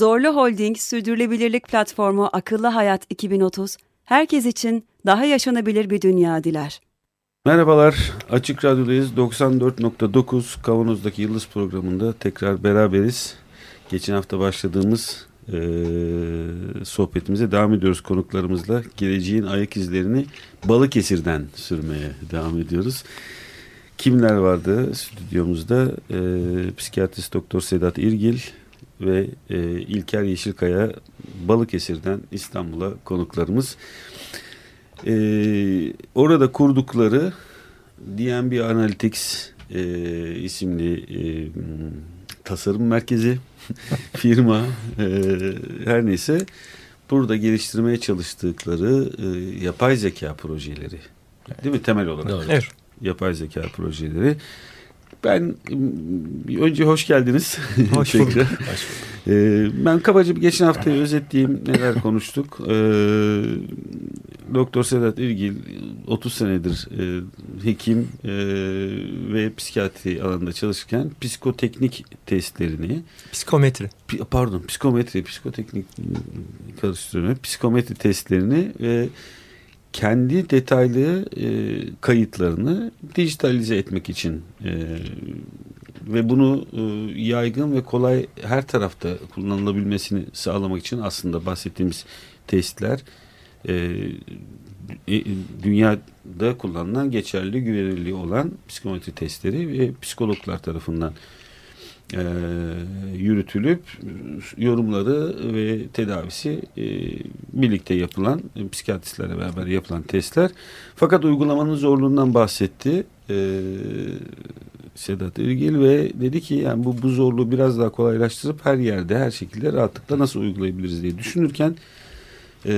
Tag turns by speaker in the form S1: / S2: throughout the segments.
S1: Zorlu Holding Sürdürülebilirlik Platformu Akıllı Hayat 2030, herkes için daha yaşanabilir bir dünya diler.
S2: Merhabalar, Açık Radyo'dayız. 94.9 Kavanoz'daki Yıldız programında tekrar beraberiz. Geçen hafta başladığımız e, sohbetimize devam ediyoruz konuklarımızla. Geleceğin ayak izlerini Balıkesir'den sürmeye devam ediyoruz. Kimler vardı stüdyomuzda? E, psikiyatrist Doktor Sedat İrgil ve e, İlker Yeşilkaya Balıkesir'den İstanbul'a konuklarımız. E, orada kurdukları DNB Analytics e, isimli e, tasarım merkezi firma e, her neyse burada geliştirmeye çalıştıkları e, yapay zeka projeleri değil mi temel olarak?
S3: Doğru. Evet.
S2: Yapay zeka projeleri. Ben önce hoş geldiniz.
S3: Hoş bulduk. hoş bulduk.
S2: Ee, ben kabaca bir geçen haftayı özetleyeyim neler konuştuk. Ee, Doktor Sedat İlgil 30 senedir e, hekim e, ve psikiyatri alanında çalışırken psikoteknik testlerini
S3: psikometri
S2: pardon psikometri psikoteknik karıştırıyorum psikometri testlerini ve kendi detaylı e, kayıtlarını dijitalize etmek için e, ve bunu e, yaygın ve kolay her tarafta kullanılabilmesini sağlamak için aslında bahsettiğimiz testler e, dünyada kullanılan geçerli güvenilirliği olan psikometri testleri ve psikologlar tarafından e, yürütülüp yorumları ve tedavisi e, birlikte yapılan e, psikiyatristlerle beraber yapılan testler. Fakat uygulamanın zorluğundan bahsetti e, Sedat İlgil ve dedi ki yani bu, bu zorluğu biraz daha kolaylaştırıp her yerde her şekilde rahatlıkla nasıl uygulayabiliriz diye düşünürken e,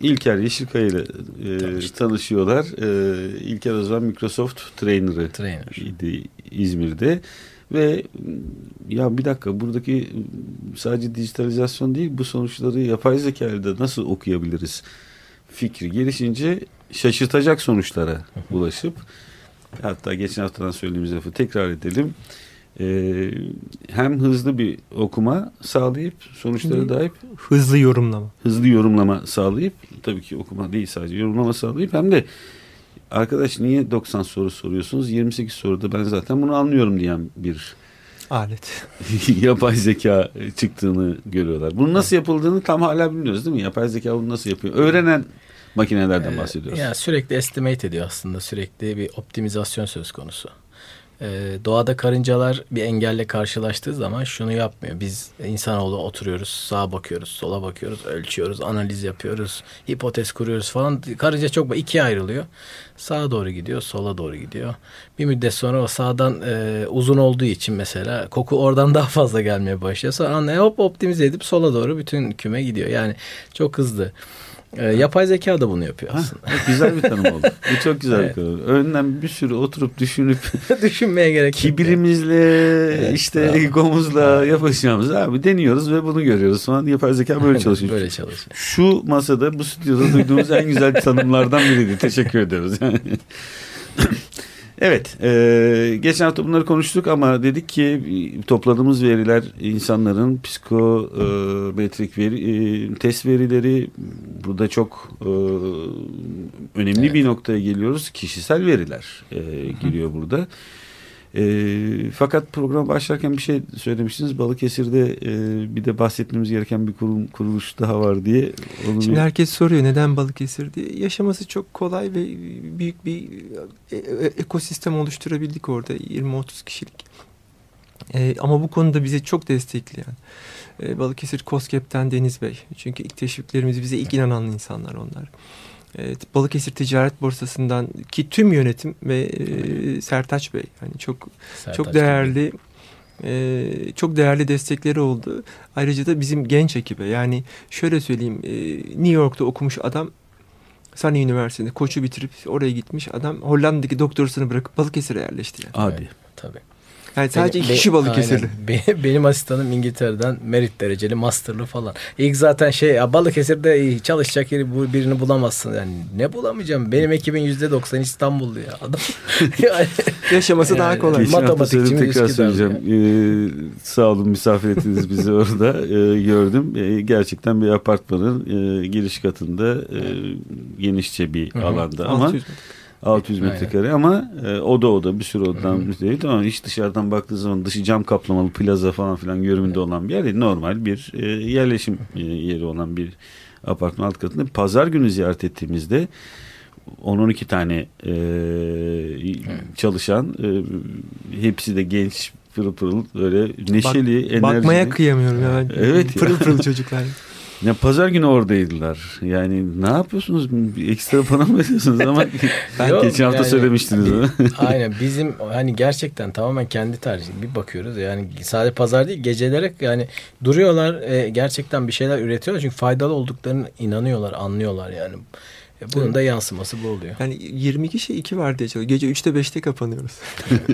S2: İlker Yeşilkaya ile e, tanışıyorlar. E, İlker o zaman Microsoft Trainer'ı
S3: Trainer.
S2: idi İzmir'de. Ve ya bir dakika buradaki sadece dijitalizasyon değil bu sonuçları yapay zeka ile nasıl okuyabiliriz fikri gelişince şaşırtacak sonuçlara ulaşıp hatta geçen haftadan söylediğimiz lafı tekrar edelim. Ee, hem hızlı bir okuma sağlayıp sonuçlara dair
S3: hızlı yorumlama.
S2: hızlı yorumlama sağlayıp tabii ki okuma değil sadece yorumlama sağlayıp hem de arkadaş niye 90 soru soruyorsunuz 28 soruda ben zaten bunu anlıyorum diyen bir
S3: alet
S2: yapay zeka çıktığını görüyorlar. Bunun nasıl yapıldığını tam hala bilmiyoruz değil mi? Yapay zeka bunu nasıl yapıyor? Öğrenen makinelerden bahsediyoruz.
S3: Yani sürekli estimate ediyor aslında. Sürekli bir optimizasyon söz konusu. Ee, doğada karıncalar bir engelle karşılaştığı zaman şunu yapmıyor. Biz insanoğlu oturuyoruz, sağa bakıyoruz, sola bakıyoruz, ölçüyoruz, analiz yapıyoruz, hipotez kuruyoruz falan. Karınca çok ikiye ayrılıyor. Sağa doğru gidiyor, sola doğru gidiyor. Bir müddet sonra o sağdan e, uzun olduğu için mesela koku oradan daha fazla gelmeye başlıyor. Sonra hop optimize edip sola doğru bütün küme gidiyor. Yani çok hızlı. E, yapay zeka da bunu yapıyor aslında.
S2: Ha, güzel bir tanım oldu. Bu çok güzel evet. bir tanım. Önden bir sürü oturup düşünüp
S3: düşünmeye gerek
S2: yok. Kibrimizle evet, işte tamam. egomuzla evet. yapacağımız abi deniyoruz ve bunu görüyoruz. Sonra yapay zeka böyle çalışıyor.
S3: böyle çalışıyor.
S2: Şu masada bu stüdyoda duyduğumuz en güzel tanımlardan biriydi. Teşekkür ediyoruz. Evet, e, geçen hafta bunları konuştuk ama dedik ki topladığımız veriler insanların psikometrik veri, e, test verileri burada çok e, önemli evet. bir noktaya geliyoruz. Kişisel veriler e, giriyor burada. E, fakat program başlarken bir şey söylemiştiniz. Balıkesir'de e, bir de bahsetmemiz gereken bir kurum, kuruluş daha var diye.
S3: Onu Şimdi bir... herkes soruyor neden Balıkesir diye. Yaşaması çok kolay ve büyük bir e, e, ekosistem oluşturabildik orada 20-30 kişilik. E, ama bu konuda bize çok destekleyen e, Balıkesir Koskep'ten Deniz Bey. Çünkü ilk teşviklerimiz bize ilk inanan insanlar onlar. Evet, Balıkesir Ticaret Borsası'ndan ki tüm yönetim ve e, Sertaç Bey yani çok Sertaç çok değerli
S4: e, çok değerli destekleri oldu. Ayrıca da bizim genç ekibe yani şöyle söyleyeyim e, New York'ta okumuş adam Sunny Üniversitesi'nde koçu bitirip oraya gitmiş adam Hollanda'daki doktorasını bırakıp Balıkesir'e yerleşti yani.
S2: Hadi.
S3: Tabii.
S4: Yani sadece
S3: Benim-
S4: iki kişi Balıkesirli.
S3: aynen. Be- benim asistanım İngiltere'den merit dereceli masterlı falan. İlk zaten şey ya Balıkesir'de çalışacak yeri bu birini bulamazsın. Yani ne bulamayacağım? Benim ekibin yüzde doksan İstanbullu ya. Adam. yani,
S4: Yaşaması daha
S3: Yani-
S4: kolay.
S2: Geçen
S3: Matematikçi
S2: tekrar söyleyeceğim. Ee, sağ olun misafir ettiniz bizi orada. Ee, gördüm. Ee, gerçekten bir apartmanın e, giriş katında e, genişçe bir
S3: Hı hı.
S2: alanda ama
S4: 600 metre.
S2: 600
S3: Aynen.
S2: metrekare ama e, oda oda bir sürü odadan şey değil. Ama hiç dışarıdan baktığı zaman dışı cam kaplamalı plaza falan filan görünümde olan bir yer değil. Normal bir e, yerleşim e, yeri olan bir apartman alt katında. Pazar günü ziyaret ettiğimizde 10-12 tane e, çalışan e, hepsi de genç pırıl pırıl böyle neşeli, enerjili.
S4: Bakmaya kıyamıyorum ya. ben.
S2: Evet.
S4: Pırıl pırıl çocuklar.
S2: Ya pazar günü oradaydılar. Yani ne yapıyorsunuz? Bir ekstra para mı veriyorsunuz? Ama
S3: Yok,
S2: geçen hafta
S3: yani-
S2: söylemiştiniz. mi?
S3: Aynen bizim hani gerçekten tamamen kendi tercih. Bir bakıyoruz yani sadece pazar değil geceleri yani duruyorlar e, gerçekten bir şeyler üretiyorlar. Çünkü faydalı olduklarını inanıyorlar anlıyorlar yani. E, bunun
S4: Evet.
S3: da yansıması bu oluyor.
S4: Yani 20 kişi 2 var diye çalışıyor. Gece 3'te 5'te kapanıyoruz.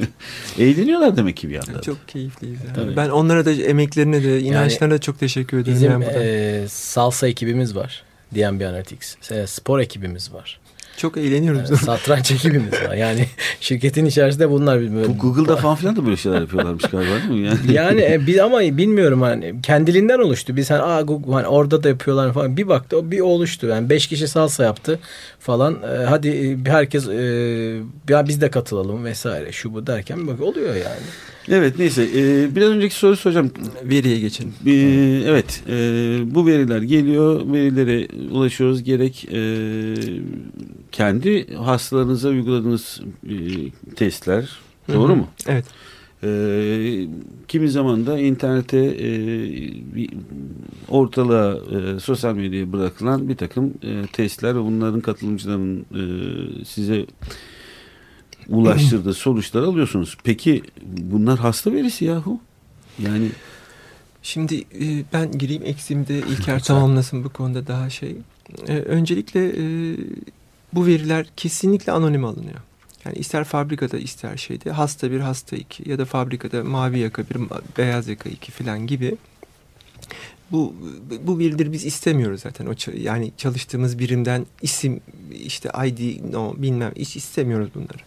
S2: Eğleniyorlar demek ki bir yandan.
S4: Çok keyifliyiz. Yani.
S3: Tabii.
S4: Ben onlara da emeklerine de inançlarına da çok teşekkür ederim.
S3: Bizim
S4: yani
S3: e, salsa ekibimiz var. DNB Analytics. E, spor ekibimiz var.
S4: Çok eğleniyoruz.
S3: E, satranç ekibimiz var. Yani şirketin içerisinde bunlar.
S2: Bu Google'da falan filan da böyle şeyler yapıyorlarmış galiba değil mi? Yani,
S3: Yani e, biz ama bilmiyorum hani kendiliğinden oluştu. Biz hani, Aa, Google, hani orada da yapıyorlar falan. Bir baktı o bir oluştu. Yani beş kişi salsa yaptı falan. E, hadi e, bir herkes e, ya biz de katılalım vesaire şu bu derken bak oluyor yani.
S2: evet neyse. E, biraz önceki soru soracağım.
S4: Veriye geçelim.
S2: E, evet. e, bu veriler geliyor. Verilere ulaşıyoruz. Gerek e, kendi hastalarınıza uyguladığınız e, testler. Doğru
S4: Hı hı.
S2: mu?
S4: Evet.
S2: Ee, kimi zaman da internete e, bir- ortalığa e, sosyal medyaya bırakılan bir takım e, testler ve bunların katılımcıların e, size ulaştırdığı sonuçları alıyorsunuz. Peki bunlar hasta verisi yahu. Yani
S4: Şimdi e, ben gireyim eksimde İlker tamamlasın bu konuda daha şey. E, öncelikle e, bu veriler kesinlikle anonim alınıyor. Yani ister fabrikada ister şeyde hasta bir hasta iki ya da fabrikada mavi yaka bir beyaz yaka iki falan gibi. Bu bu verileri biz istemiyoruz zaten. O yani çalıştığımız birimden isim işte ID no bilmem hiç istemiyoruz bunları.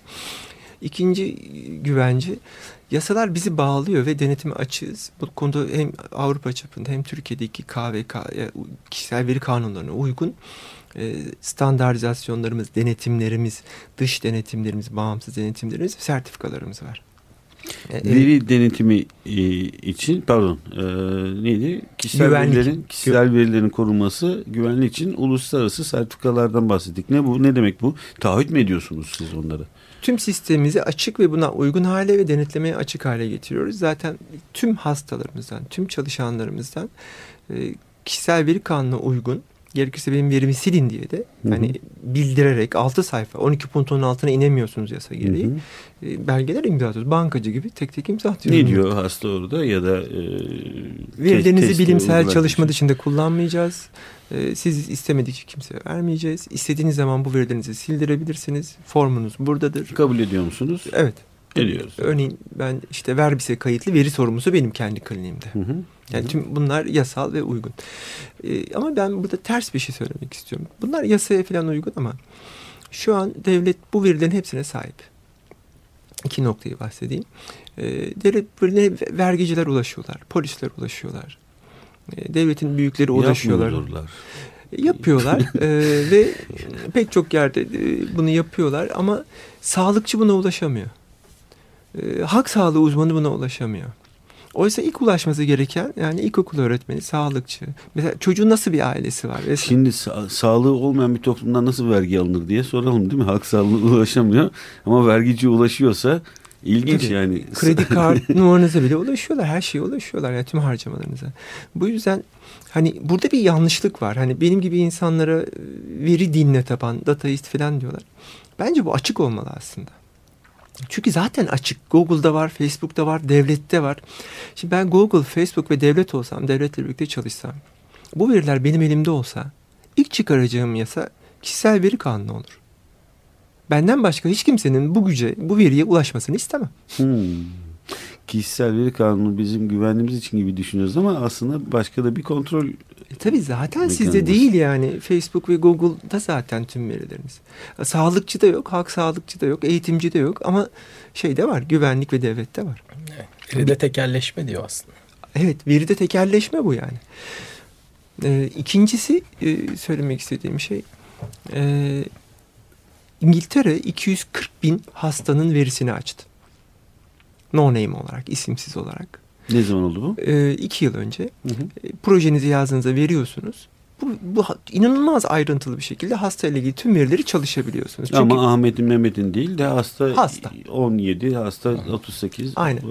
S4: İkinci güvence yasalar bizi bağlıyor ve denetime açığız. Bu konuda hem Avrupa çapında hem Türkiye'deki KVK kişisel veri kanunlarına uygun standartizasyonlarımız, denetimlerimiz, dış denetimlerimiz, bağımsız denetimlerimiz, sertifikalarımız var. E, e,
S2: veri denetimi e, için pardon e, neydi? Kişisel
S4: Güvenlik.
S2: verilerin kişisel verilerin korunması güvenlik için uluslararası sertifikalardan bahsettik. Ne bu? Ne demek bu? Taahhüt mü ediyorsunuz siz onları?
S4: tüm sistemimizi açık ve buna uygun hale ve denetlemeye açık hale getiriyoruz. Zaten tüm hastalarımızdan, tüm çalışanlarımızdan e, kişisel veri kanuna uygun gerekirse benim verimi silin diye de
S2: Hı hı.
S4: hani bildirerek 6 sayfa 12 puntonun altına inemiyorsunuz yasa gereği.
S2: Hı hı.
S4: E, belgeler imza atıyoruz. Bankacı gibi tek tek imza atıyoruz.
S2: Ne diyor hasta orada ya da e,
S4: Verilerinizi bilimsel çalışma
S2: için?
S4: dışında kullanmayacağız. Ee, siz istemedikçe kimseye vermeyeceğiz. İstediğiniz zaman bu verilerinizi sildirebilirsiniz. Formunuz buradadır.
S2: kabul ediyor musunuz?
S4: Evet.
S2: Ediyoruz.
S4: Örneğin ben işte Verbis'e kayıtlı veri sorumlusu benim kendi kliniğimde.
S2: Hı hı.
S4: Yani tüm bunlar yasal ve uygun. Ee, ama ben burada ters bir şey söylemek istiyorum. Bunlar yasaya falan uygun ama şu an devlet bu verilerin hepsine sahip. İki noktayı bahsedeyim. Ee, devlet verilerine vergiciler ulaşıyorlar, polisler ulaşıyorlar. Ee, devletin büyükleri ulaşıyorlar. Yapıyorlar Ee, ve pek çok yerde e, bunu yapıyorlar ama sağlıkçı buna ulaşamıyor. Ee, hak sağlığı uzmanı buna ulaşamıyor. Oysa ilk ulaşması gereken yani ilkokul öğretmeni, sağlıkçı. Mesela çocuğun nasıl bir ailesi var? Vesaire.
S2: Şimdi sa- sağlığı olmayan bir toplumdan nasıl vergi alınır diye soralım değil mi? Halk sağlığına ulaşamıyor ama vergici ulaşıyorsa ilginç
S4: Tabii.
S2: yani.
S4: Kredi kart numaranıza bile ulaşıyorlar. Her şeye ulaşıyorlar yani tüm harcamalarınıza. Bu yüzden hani burada bir yanlışlık var. Hani benim gibi insanlara e, veri dinle taban, dataist falan diyorlar. Bence bu açık olmalı aslında. Çünkü zaten açık. Google'da var, Facebook'ta var, devlette var. Şimdi ben Google, Facebook ve devlet olsam, devletle birlikte çalışsam, bu veriler benim elimde olsa ilk çıkaracağım yasa kişisel veri kanunu olur. Benden başka hiç kimsenin bu güce, bu veriye ulaşmasını istemem.
S2: Hmm. Kişisel veri kanunu bizim güvenliğimiz için gibi düşünüyoruz ama aslında başka da bir kontrol
S4: E tabii zaten sizde değil yani. Facebook ve Google'da zaten tüm verileriniz. Sağlıkçı da yok, halk sağlıkçı da yok, eğitimci de yok ama şeyde var, güvenlik ve devlette var.
S3: Veride tekerleşme diyor aslında.
S4: Evet, veride tekerleşme bu yani. Ee, ikincisi e, söylemek istediğim şey, e, İngiltere 240 bin hastanın verisini açtı. No name olarak, isimsiz olarak.
S2: ne zaman oldu bu?
S4: E, iki yıl önce
S2: Hı hı.
S4: e, projenizi yazdığınızda veriyorsunuz. Bu, bu inanılmaz ayrıntılı bir şekilde hasta ile ilgili tüm verileri çalışabiliyorsunuz. Çünkü
S2: Ama Ahmet'in Mehmet'in değil de hasta,
S4: Hasta.
S2: 17, hasta 38.
S4: Aynen.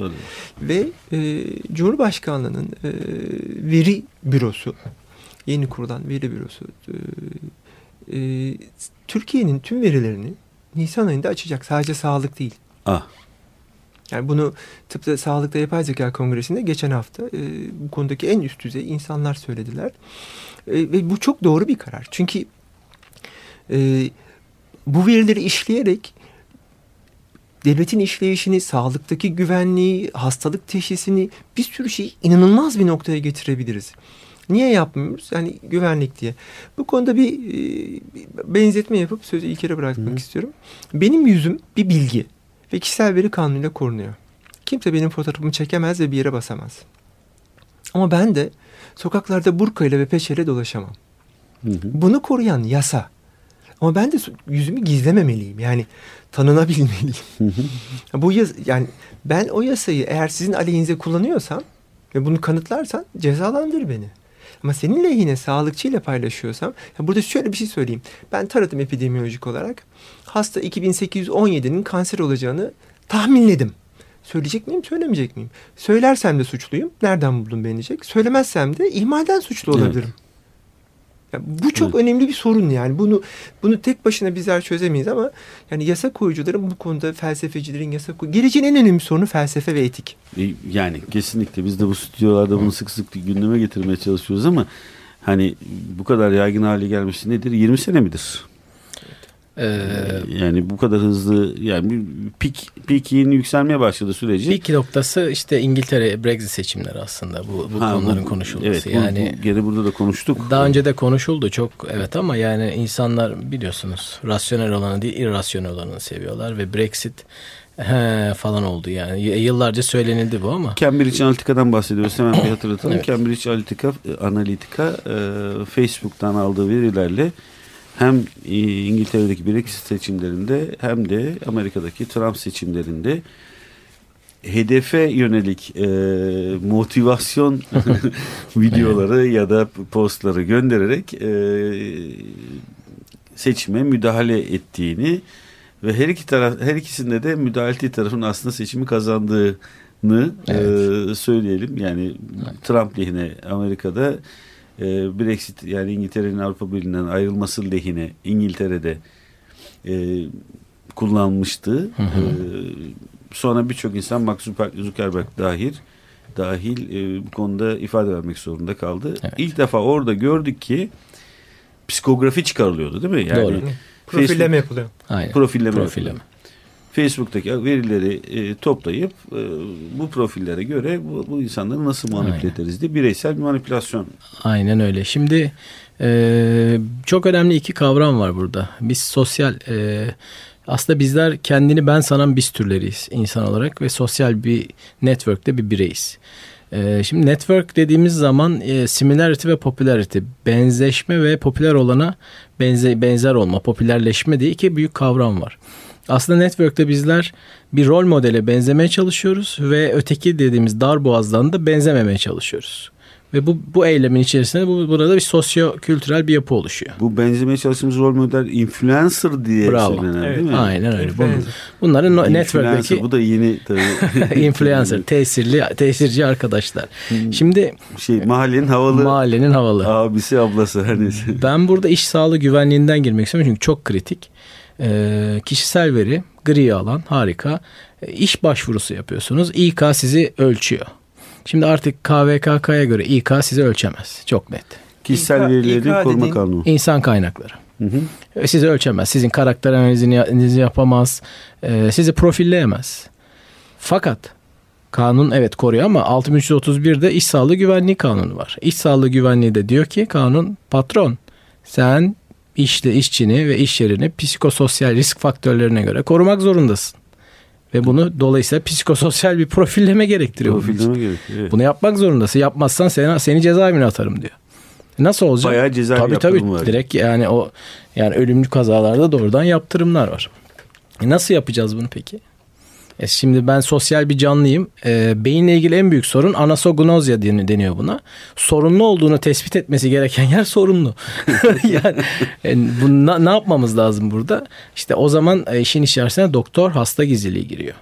S4: Ve e, Cumhurbaşkanlığı'nın e, veri bürosu, yeni kurulan veri bürosu, e, e, Türkiye'nin tüm verilerini Nisan ayında açacak. Sadece sağlık değil.
S2: Ah.
S4: Yani bunu tıpta sağlıkta yapay zeka kongresinde geçen hafta e, bu konudaki en üst düzey insanlar söylediler. E, ve bu çok doğru bir karar. Çünkü e, bu verileri işleyerek devletin işleyişini, sağlıktaki güvenliği, hastalık teşhisini bir sürü şeyi inanılmaz bir noktaya getirebiliriz. Niye yapmıyoruz? Yani güvenlik diye. Bu konuda bir e, benzetme yapıp sözü ilk kere bırakmak
S2: Hı.
S4: istiyorum. Benim yüzüm bir bilgi ve kişisel veri kanunuyla korunuyor. Kimse benim fotoğrafımı çekemez ve bir yere basamaz. Ama ben de sokaklarda burkayla ve peçeyle dolaşamam.
S2: Hı hı.
S4: Bunu koruyan yasa. Ama ben de yüzümü gizlememeliyim. Yani tanınabilmeliyim.
S2: Hı hı.
S4: Bu yaz yani ben o yasayı eğer sizin aleyhinize kullanıyorsam ve bunu kanıtlarsan cezalandır beni. Ama senin lehine sağlıkçıyla paylaşıyorsam ya burada şöyle bir şey söyleyeyim. Ben taradım epidemiyolojik olarak. Hasta 2817'nin kanser olacağını tahminledim. Söyleyecek miyim, söylemeyecek miyim? Söylersem de suçluyum. Nereden buldun beni diyecek. Söylemezsem de ihmalden suçlu
S2: Evet.
S4: Olabilirim. Ya bu çok
S2: Evet.
S4: önemli bir sorun yani. Bunu bunu tek başına bizler çözemeyiz ama yani yasa koyucuların bu konuda felsefecilerin yasa koy geleceğin en önemli sorunu felsefe ve etik.
S2: E, Yani kesinlikle biz de bu stüdyolarda bunu sık sık gündeme getirmeye çalışıyoruz ama hani bu kadar yaygın hale gelmesi nedir? 20 sene midir?
S3: Ee,
S2: Yani bu kadar hızlı yani bir pik pik yeni yükselmeye başladı süreci.
S3: ilk noktası işte İngiltere Brexit seçimleri aslında bu, bu
S2: Ha,
S3: konuların
S2: bu-
S3: konuşulması.
S2: Evet,
S3: yani
S2: bu, gene burada da konuştuk.
S3: Daha önce de konuşuldu çok evet ama yani insanlar biliyorsunuz rasyonel olanı değil irrasyonel olanı seviyorlar ve Brexit he, falan oldu yani yıllarca söylenildi bu ama
S2: Cambridge Analytica'dan bahsediyoruz. Hemen bir hatırlatalım.
S3: Evet.
S2: Cambridge Analytica, Analytica e, Facebook'tan aldığı verilerle hem e, İngiltere'deki Brexit seçimlerinde hem de Amerika'daki Trump seçimlerinde hedefe yönelik e, motivasyon videoları ya da postları göndererek e, seçime müdahale ettiğini ve her iki taraf her ikisinde de müdahale ettiği tarafın aslında seçimi kazandığını
S3: Evet.
S2: e, söyleyelim. Yani Trump lehine Amerika'da e, Brexit yani İngiltere'nin Avrupa Birliği'nden ayrılması lehine İngiltere'de e, kullanmıştı.
S3: Hı hı.
S2: E, sonra birçok insan Mark Zucker- Zuckerberg dahil dahil e, bu konuda ifade vermek zorunda kaldı.
S3: Evet.
S2: İlk defa orada gördük ki psikografi çıkarılıyordu değil mi? Yani
S3: Doğru.
S4: Profilleme yapılıyor.
S3: aynen.
S2: profilleme.
S3: Profilleme.
S2: yapılıyor. Facebook'taki verileri e, toplayıp e, bu profillere göre bu, bu insanları nasıl manipüle
S3: Aynen.
S2: ederiz diye bireysel bir manipülasyon.
S3: Aynen öyle. Şimdi e, çok önemli iki kavram var burada. Biz sosyal e, aslında bizler kendini ben sanan biz türleriyiz insan olarak ve sosyal bir network'te bir bireyiz. E, şimdi network dediğimiz zaman e, similarity ve popularity, benzeşme ve popüler olana benze, benzer olma, popülerleşme diye iki büyük kavram var. Aslında network'te bizler bir rol modele benzemeye çalışıyoruz ve öteki dediğimiz dar boğazdan da benzememeye çalışıyoruz. Ve bu bu eylemin içerisinde bu burada bir sosyo kültürel bir yapı oluşuyor.
S2: Bu benzemeye çalıştığımız rol model influencer diye
S3: Bravo.
S2: söylenen
S4: Evet.
S2: değil mi?
S3: Aynen öyle. Bunun, bunların no- network'teki
S2: bu da yeni tabii.
S3: influencer, tesirli, tesirci arkadaşlar. Şimdi
S2: şey mahallenin havalı
S3: mahallenin havalı.
S2: abisi ablası hani.
S3: Ben burada iş sağlığı güvenliğinden girmek istiyorum çünkü çok kritik. Ee, kişisel veri gri alan harika. E, iş başvurusu yapıyorsunuz. İK sizi ölçüyor. Şimdi artık KVKK'ya göre İK sizi ölçemez. Çok net.
S2: Kişisel
S4: İK
S2: verileri koruma
S4: dediğin-
S2: kanunu.
S3: İnsan kaynakları.
S2: Hı hı.
S3: E, Sizi ölçemez. Sizin karakter analizini yapamaz. e, Sizi profilleyemez. Fakat kanun evet koruyor ama 6331'de iş sağlığı güvenliği kanunu var. İş sağlığı güvenliği de diyor ki kanun patron sen işte işçini ve iş yerini psikososyal risk faktörlerine göre korumak zorundasın. Ve bunu dolayısıyla psikososyal bir profilleme gerektiriyor.
S2: Profilleme gerekiyor. Evet.
S3: Bunu yapmak zorundasın. Yapmazsan seni, seni cezaevine atarım diyor. E Nasıl olacak?
S2: Bayağı cezaevi
S3: tabii tabii
S2: var.
S3: direkt yani o yani ölümlü kazalarda doğrudan yaptırımlar var. E nasıl yapacağız bunu peki? E şimdi ben sosyal bir canlıyım. E, beyinle ilgili en büyük sorun anasognozya deni- deniyor buna. Sorunlu olduğunu tespit etmesi gereken yer sorunlu. yani e, bu, na- ne yapmamız lazım burada? İşte o zaman e, işin içerisine doktor hasta gizliliği giriyor.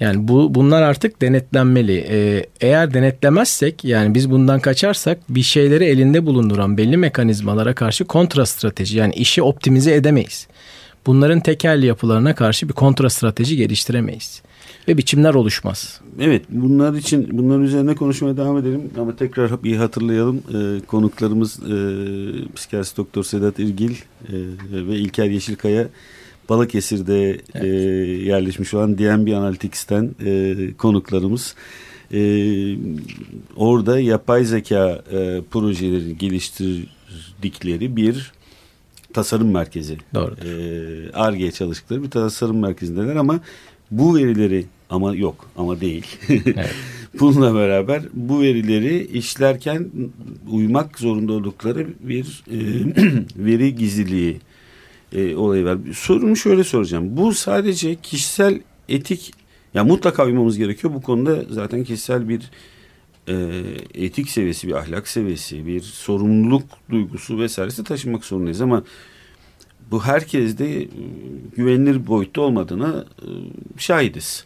S3: Yani bu bunlar artık denetlenmeli. Ee, eğer denetlemezsek yani biz bundan kaçarsak bir şeyleri elinde bulunduran belli mekanizmalara karşı kontra strateji yani işi optimize edemeyiz. Bunların tekel yapılarına karşı bir kontra strateji geliştiremeyiz. Ve biçimler oluşmaz.
S2: Evet bunlar için bunların üzerine konuşmaya devam edelim ama tekrar bir hatırlayalım Ee, konuklarımız e, psikiyatrist doktor Sedat İrgil e, ve İlker Yeşilkaya Balıkesir'de e, yerleşmiş olan DNB Analytics'ten e, konuklarımız. E, orada yapay zeka e, projeleri geliştirdikleri bir tasarım merkezi.
S3: Doğrudur.
S2: Ee, ARGE çalıştıkları bir tasarım merkezindeler ama bu verileri ama yok ama değil.
S3: Evet.
S2: Bununla beraber bu verileri işlerken uymak zorunda oldukları bir e, veri gizliliği e, olayı var. Sorumu şöyle soracağım. Bu sadece kişisel etik ya mutlaka uymamız gerekiyor. Bu konuda zaten kişisel bir e, etik seviyesi, bir ahlak seviyesi, bir sorumluluk duygusu vesairesi taşımak zorundayız ama bu herkes de e, güvenilir boyutta olmadığına e, şahidiz.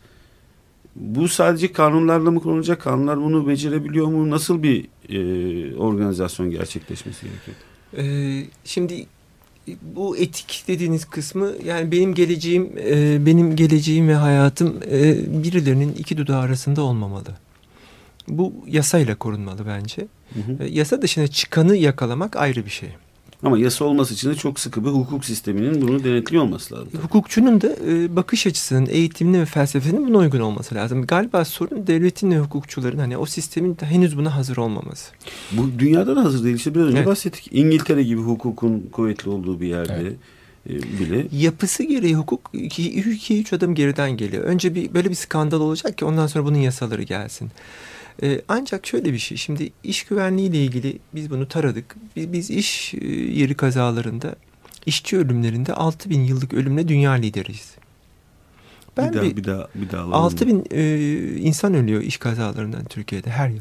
S2: Bu sadece kanunlarla mı konulacak? Kanunlar bunu becerebiliyor mu? Nasıl bir e, organizasyon gerçekleşmesi gerekiyor?
S4: Ee, şimdi bu etik dediğiniz kısmı yani benim geleceğim e, benim geleceğim ve hayatım e, birilerinin iki dudağı arasında olmamalı. Bu yasayla korunmalı bence.
S2: Hı hı.
S4: E, Yasa dışına çıkanı yakalamak ayrı bir şey.
S2: Ama yasa olması için de çok sıkı bir hukuk sisteminin bunu denetliyor olması lazım.
S4: Hukukçunun da e, bakış açısının, eğitiminin ve felsefenin buna uygun olması lazım. Galiba sorun devletin ve hukukçuların hani o sistemin de henüz buna hazır olmaması.
S2: Bu dünyada da hazır değil. İşte biraz önce
S4: Evet.
S2: bahsettik. İngiltere gibi hukukun kuvvetli olduğu bir yerde
S3: Evet.
S2: e, bile
S4: Yapısı gereği hukuk 2-3 adım geriden geliyor. Önce bir böyle bir skandal olacak ki ondan sonra bunun yasaları gelsin. Ee, ancak şöyle bir şey. Şimdi iş güvenliği ile ilgili biz bunu taradık. Biz, biz iş e, yeri kazalarında, işçi ölümlerinde 6000 yıllık ölümle dünya lideriyiz. Ben
S2: bir daha
S4: bir,
S2: bir daha bir daha alalım.
S4: 6000 e, insan ölüyor iş kazalarından Türkiye'de her yıl.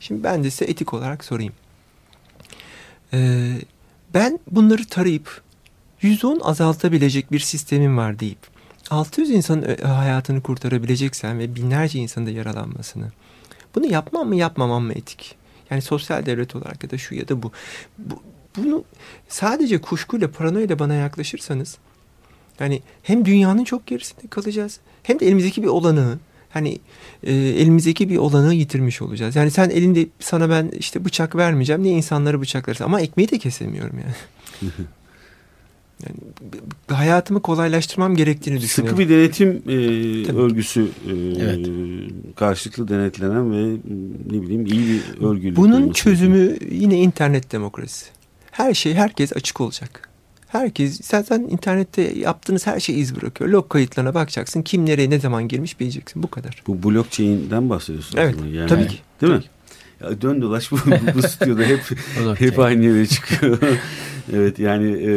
S4: Şimdi ben de size etik olarak sorayım. Ee, ben bunları tarayıp %10 azaltabilecek bir sistemim var deyip 600 insanın ö- hayatını kurtarabileceksen ve binlerce insanın da yaralanmasını bunu yapmam mı yapmamam mı etik? Yani sosyal devlet olarak ya da şu ya da bu. bu bunu sadece kuşkuyla paranoyla bana yaklaşırsanız yani hem dünyanın çok gerisinde kalacağız hem de elimizdeki bir olanağı hani e, elimizdeki bir olanağı yitirmiş olacağız. Yani sen elinde sana ben işte bıçak vermeyeceğim niye insanları bıçaklarsın ama ekmeği de kesemiyorum yani. yani hayatımı kolaylaştırmam gerektiğini düşünüyorum.
S2: Sıkı bir denetim e,
S4: Tabii.
S2: örgüsü e,
S3: Evet.
S2: karşılıklı denetlenen ve ne bileyim iyi bir örgüyle.
S4: Bunun çözümü yine internet demokrasisi. Her şey herkes açık olacak. Herkes zaten internette yaptığınız her şey iz bırakıyor. Log kayıtlarına bakacaksın. Kim nereye ne zaman girmiş bileceksin. Bu kadar.
S2: Bu blockchain'den bahsediyorsun.
S4: Evet.
S2: Yani,
S4: tabii ki.
S2: Değil mi? Ya dön dolaş bu, bu stüdyoda hep hep aynı yere çıkıyor. evet yani e,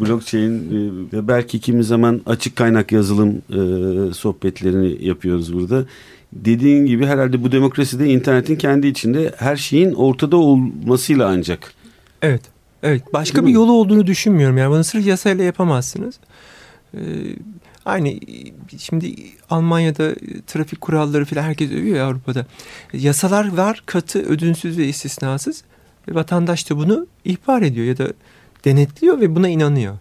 S2: blockchain e, belki kimi zaman açık kaynak yazılım e, sohbetlerini yapıyoruz burada. Dediğin gibi herhalde bu demokraside internetin kendi içinde her şeyin ortada olmasıyla ancak.
S4: Evet. Evet. Başka
S2: Değil
S4: bir
S2: mi?
S4: yolu olduğunu düşünmüyorum. Yani bunu sırf yasayla yapamazsınız. Ee, aynı şimdi Almanya'da trafik kuralları falan herkes övüyor ya Avrupa'da. Yasalar var katı, ödünsüz ve istisnasız. Ve vatandaş da bunu ihbar ediyor ya da denetliyor ve buna inanıyor.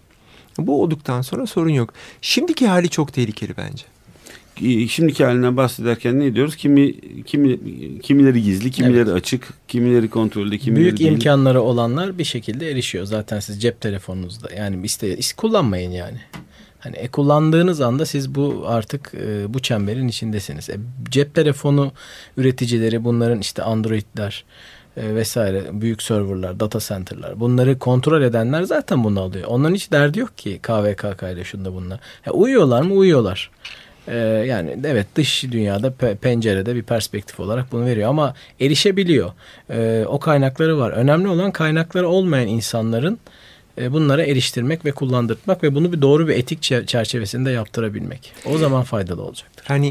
S4: Bu olduktan sonra sorun yok. Şimdiki hali çok tehlikeli bence.
S2: E, şimdiki halinden bahsederken ne diyoruz? Kimi, kimi kimileri gizli, kimileri evet. açık, kimileri kontrolde, kimileri
S3: Büyük
S2: değil.
S3: imkanları olanlar bir şekilde erişiyor. Zaten siz cep telefonunuzda yani iste, iste kullanmayın yani. Hani e, kullandığınız anda siz bu artık e, bu çemberin içindesiniz. E, cep telefonu üreticileri bunların işte Android'ler e, vesaire büyük serverlar, data center'lar bunları kontrol edenler zaten bunu alıyor. Onların hiç derdi yok ki KVKK ile şunda bunlar. Ya, uyuyorlar mı? Uyuyorlar. Ee, yani evet dış dünyada pe- pencerede bir perspektif olarak bunu veriyor ama erişebiliyor. Ee, o kaynakları var. Önemli olan kaynakları olmayan insanların e, bunlara eriştirmek ve kullandırmak ve bunu bir doğru bir etik çerçevesinde yaptırabilmek. O zaman faydalı olacaktır.
S4: Hani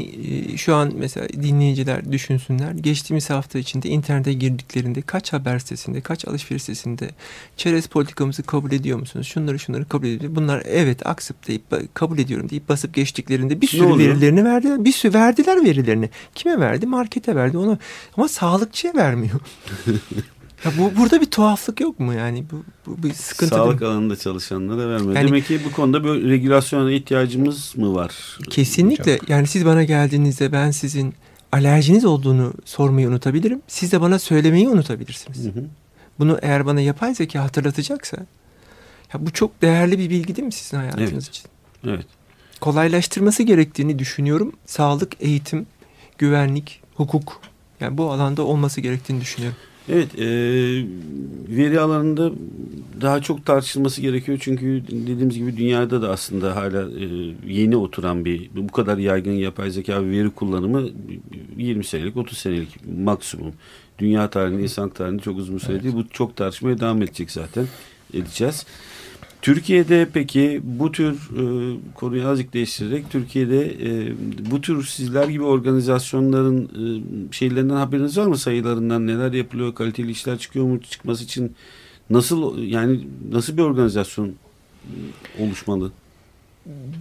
S4: e, şu an mesela dinleyiciler düşünsünler. Geçtiğimiz hafta içinde internete girdiklerinde kaç haber sitesinde, kaç alışveriş sitesinde çerez politikamızı kabul ediyor musunuz? Şunları şunları kabul ediyor. Bunlar evet aksıp deyip kabul ediyorum deyip basıp geçtiklerinde bir sürü verilerini verdiler. Bir sürü verdiler verilerini. Kime verdi? Markete verdi. Onu ama sağlıkçıya vermiyor. Ya bu burada bir tuhaflık yok mu yani bu, bu bir sıkıntı
S2: Sağlık alanında çalışanlara vermiyor. Yani, Demek ki bu konuda bir regülasyona ihtiyacımız mı var?
S4: Kesinlikle. Çok. Yani siz bana geldiğinizde ben sizin alerjiniz olduğunu sormayı unutabilirim. Siz de bana söylemeyi unutabilirsiniz. Hı hı. Bunu eğer bana yapay zeka hatırlatacaksa ya bu çok değerli bir bilgi değil mi sizin hayatınız
S2: evet.
S4: için?
S2: Evet.
S4: Kolaylaştırması gerektiğini düşünüyorum. Sağlık, eğitim, güvenlik, hukuk yani bu alanda olması gerektiğini düşünüyorum.
S2: Evet, e, veri alanında daha çok tartışılması gerekiyor çünkü dediğimiz gibi dünyada da aslında hala e, yeni oturan bir bu kadar yaygın yapay zeka ve veri kullanımı 20 senelik 30 senelik maksimum. Dünya tarihinde, insan tarihinde çok uzun süre değil. Bu çok tartışmaya devam edecek zaten. Edeceğiz. Türkiye'de peki bu tür e, konuyu azıcık değiştirerek Türkiye'de e, bu tür sizler gibi organizasyonların e, şeylerinden haberiniz var mı? Sayılarından neler yapılıyor? Kaliteli işler çıkıyor mu? Çıkması için nasıl yani nasıl bir organizasyon oluşmalı?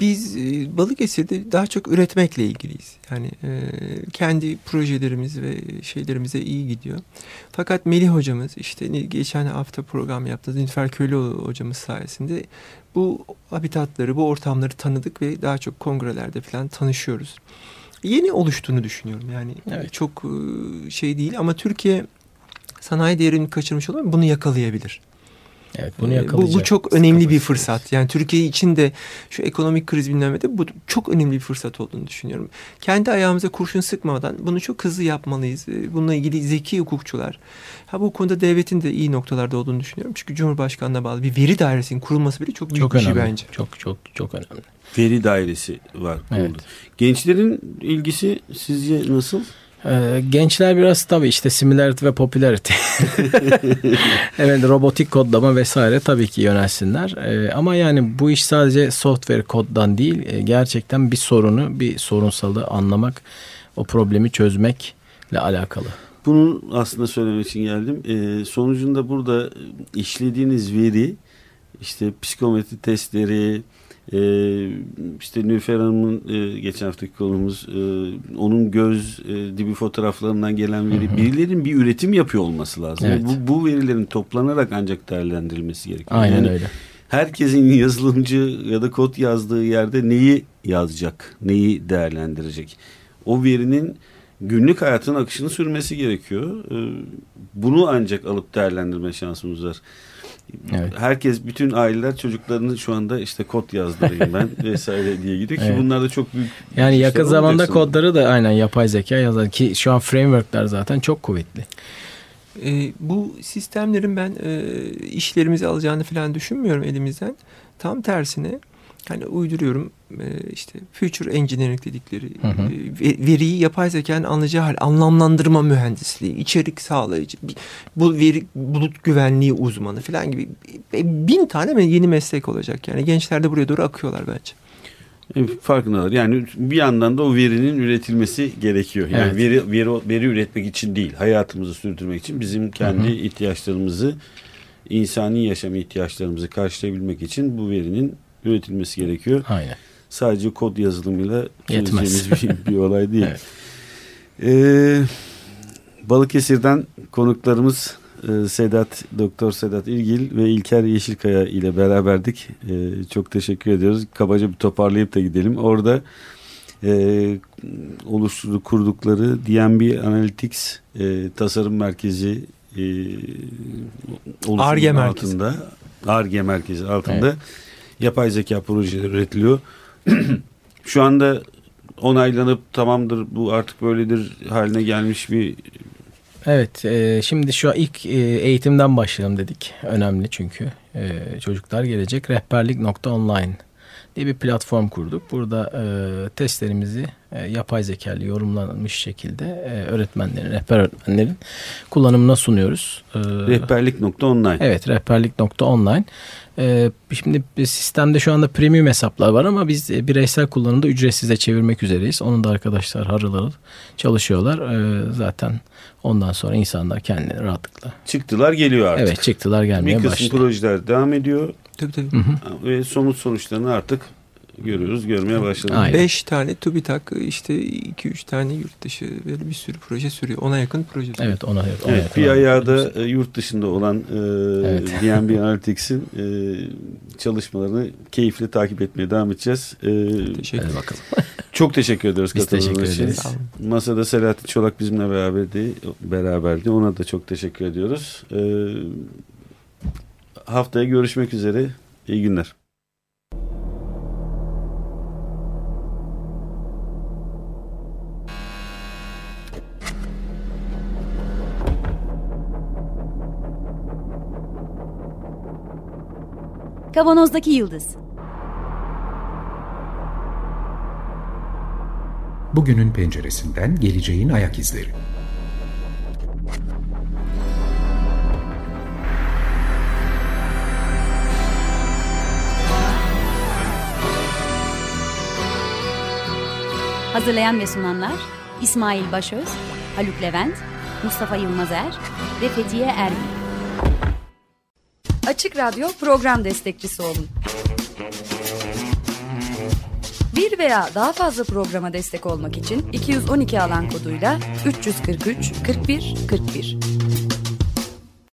S4: Biz e, Balıkesir'de daha çok üretmekle ilgiliyiz. Yani e, kendi projelerimiz ve şeylerimize iyi gidiyor. Fakat Melih hocamız işte geçen hafta program yaptığımız Nilüfer Köylü hocamız sayesinde bu habitatları, bu ortamları tanıdık ve daha çok kongrelerde falan tanışıyoruz. Yeni oluştuğunu düşünüyorum. Yani evet. çok e, şey değil ama Türkiye sanayi değerini kaçırmış olabilir bunu yakalayabilir.
S3: Evet bunu yakalayacak.
S4: Bu, bu çok önemli bir fırsat. Yani Türkiye için de şu ekonomik kriz bilmem bu çok önemli bir fırsat olduğunu düşünüyorum. Kendi ayağımıza kurşun sıkmadan bunu çok hızlı yapmalıyız. Bununla ilgili zeki hukukçular. Ha bu konuda devletin de iyi noktalarda olduğunu düşünüyorum. Çünkü Cumhurbaşkanı'na bağlı bir veri dairesinin kurulması bile çok büyük çok bir şey bence.
S3: Çok çok çok önemli.
S2: Veri dairesi var. Evet. Gençlerin ilgisi sizce nasıl?
S3: Ee, gençler biraz tabii işte similarity ve popularity. evet robotik kodlama vesaire tabii ki yönelsinler. Ee, ama yani bu iş sadece software koddan değil e, gerçekten bir sorunu bir sorunsalı anlamak o problemi çözmekle alakalı.
S2: Bunu aslında söylemek için geldim. Ee, sonucunda burada işlediğiniz veri işte psikometri testleri, ee, işte Nülfer Hanım'ın e, geçen haftaki konumuz e, onun göz e, dibi fotoğraflarından gelen veri birilerinin bir üretim yapıyor olması lazım. Evet. Bu, bu verilerin toplanarak ancak değerlendirilmesi gerekiyor.
S3: Aynen yani, öyle.
S2: Herkesin yazılımcı ya da kod yazdığı yerde neyi yazacak, neyi değerlendirecek? O verinin günlük hayatın akışını sürmesi gerekiyor. Ee, bunu ancak alıp değerlendirme şansımız var. Evet. Herkes bütün aileler çocuklarını şu anda işte kod yazdırayım ben vesaire diye gidiyor ki evet. bunlar da çok büyük.
S3: Yani yakın zamanda kodları da aynen yapay zeka yazar ki şu an frameworkler zaten çok kuvvetli.
S4: E, bu sistemlerin ben e, işlerimizi alacağını falan düşünmüyorum elimizden. Tam tersine hani uyduruyorum e, işte future engineering dedikleri hı hı. E, veriyi yapay zekanın anlayacağı hal anlamlandırma mühendisliği, içerik sağlayıcı, bu veri bulut güvenliği uzmanı falan gibi bin tane yeni meslek olacak yani gençler de buraya doğru akıyorlar bence.
S2: E, farkındalar. Yani bir yandan da o verinin üretilmesi gerekiyor. Yani evet. veri, veri veri üretmek için değil, hayatımızı sürdürmek için bizim kendi hı hı. ihtiyaçlarımızı, insani yaşam ihtiyaçlarımızı karşılayabilmek için bu verinin üretilmesi gerekiyor.
S3: Aynen.
S2: Sadece kod yazılımıyla çözeceğimiz bir, bir olay değil. evet. Ee, Balıkesir'den konuklarımız e, Sedat Doktor Sedat İlgil ve İlker Yeşilkaya ile beraberdik. E, çok teşekkür ediyoruz. Kabaca bir toparlayıp da gidelim. Orada e, oluşturduk kurdukları DNB Analytics e, tasarım merkezi e,
S4: Ar-Ge
S2: altında ARGE merkezi altında evet. Yapay zeka projeleri üretiliyor. Şu anda onaylanıp tamamdır bu artık böyledir haline gelmiş bir
S3: Evet, e, şimdi şu ilk e, eğitimden başlayalım dedik. Önemli çünkü e, çocuklar gelecek. Rehberlik.online diye bir platform kurduk. Burada e, testlerimizi e, yapay zekalı yorumlanmış şekilde e, öğretmenlerin, rehber öğretmenlerin kullanımına sunuyoruz.
S2: E, rehberlik.online
S3: Evet, rehberlik.online. E, şimdi sistemde şu anda premium hesaplar var ama biz e, bireysel kullanımda ücretsize çevirmek üzereyiz. Onun da arkadaşlar harıl harıl çalışıyorlar. E, zaten ondan sonra insanlar kendileri rahatlıkla.
S2: Çıktılar geliyor artık.
S3: Evet çıktılar gelmeye başladı.
S2: Bir kısım başladı. projeler devam ediyor.
S4: Tabii tabii.
S3: Hı hı.
S2: Ve somut sonuçlarını artık görüyoruz, görmeye başladık.
S4: Aynen. Beş tane TÜBİTAK, işte iki üç tane yurt dışı böyle bir sürü proje sürüyor. Ona yakın proje sürüyor.
S3: Evet, ona, ona
S2: evet,
S3: yakın.
S2: Bir ayağı da e, yurt dışında olan e, evet. DNB Analytics'in e, çalışmalarını keyifle takip etmeye devam edeceğiz. E,
S3: teşekkür bakalım.
S2: Çok teşekkür ediyoruz
S3: Biz teşekkür ederiz.
S2: Masada Selahattin Çolak bizimle beraberdi. beraberdi. Ona da çok teşekkür ediyoruz. E, haftaya görüşmek üzere. İyi günler.
S5: Kavanozdaki Yıldız
S6: Bugünün penceresinden geleceğin ayak izleri.
S5: Hazırlayan ve sunanlar İsmail Başöz, Haluk Levent, Mustafa Yılmazer ve Fethiye Erbil.
S7: Açık Radyo program destekçisi olun. Bir veya daha fazla programa destek olmak için 212 alan koduyla 343 41 41.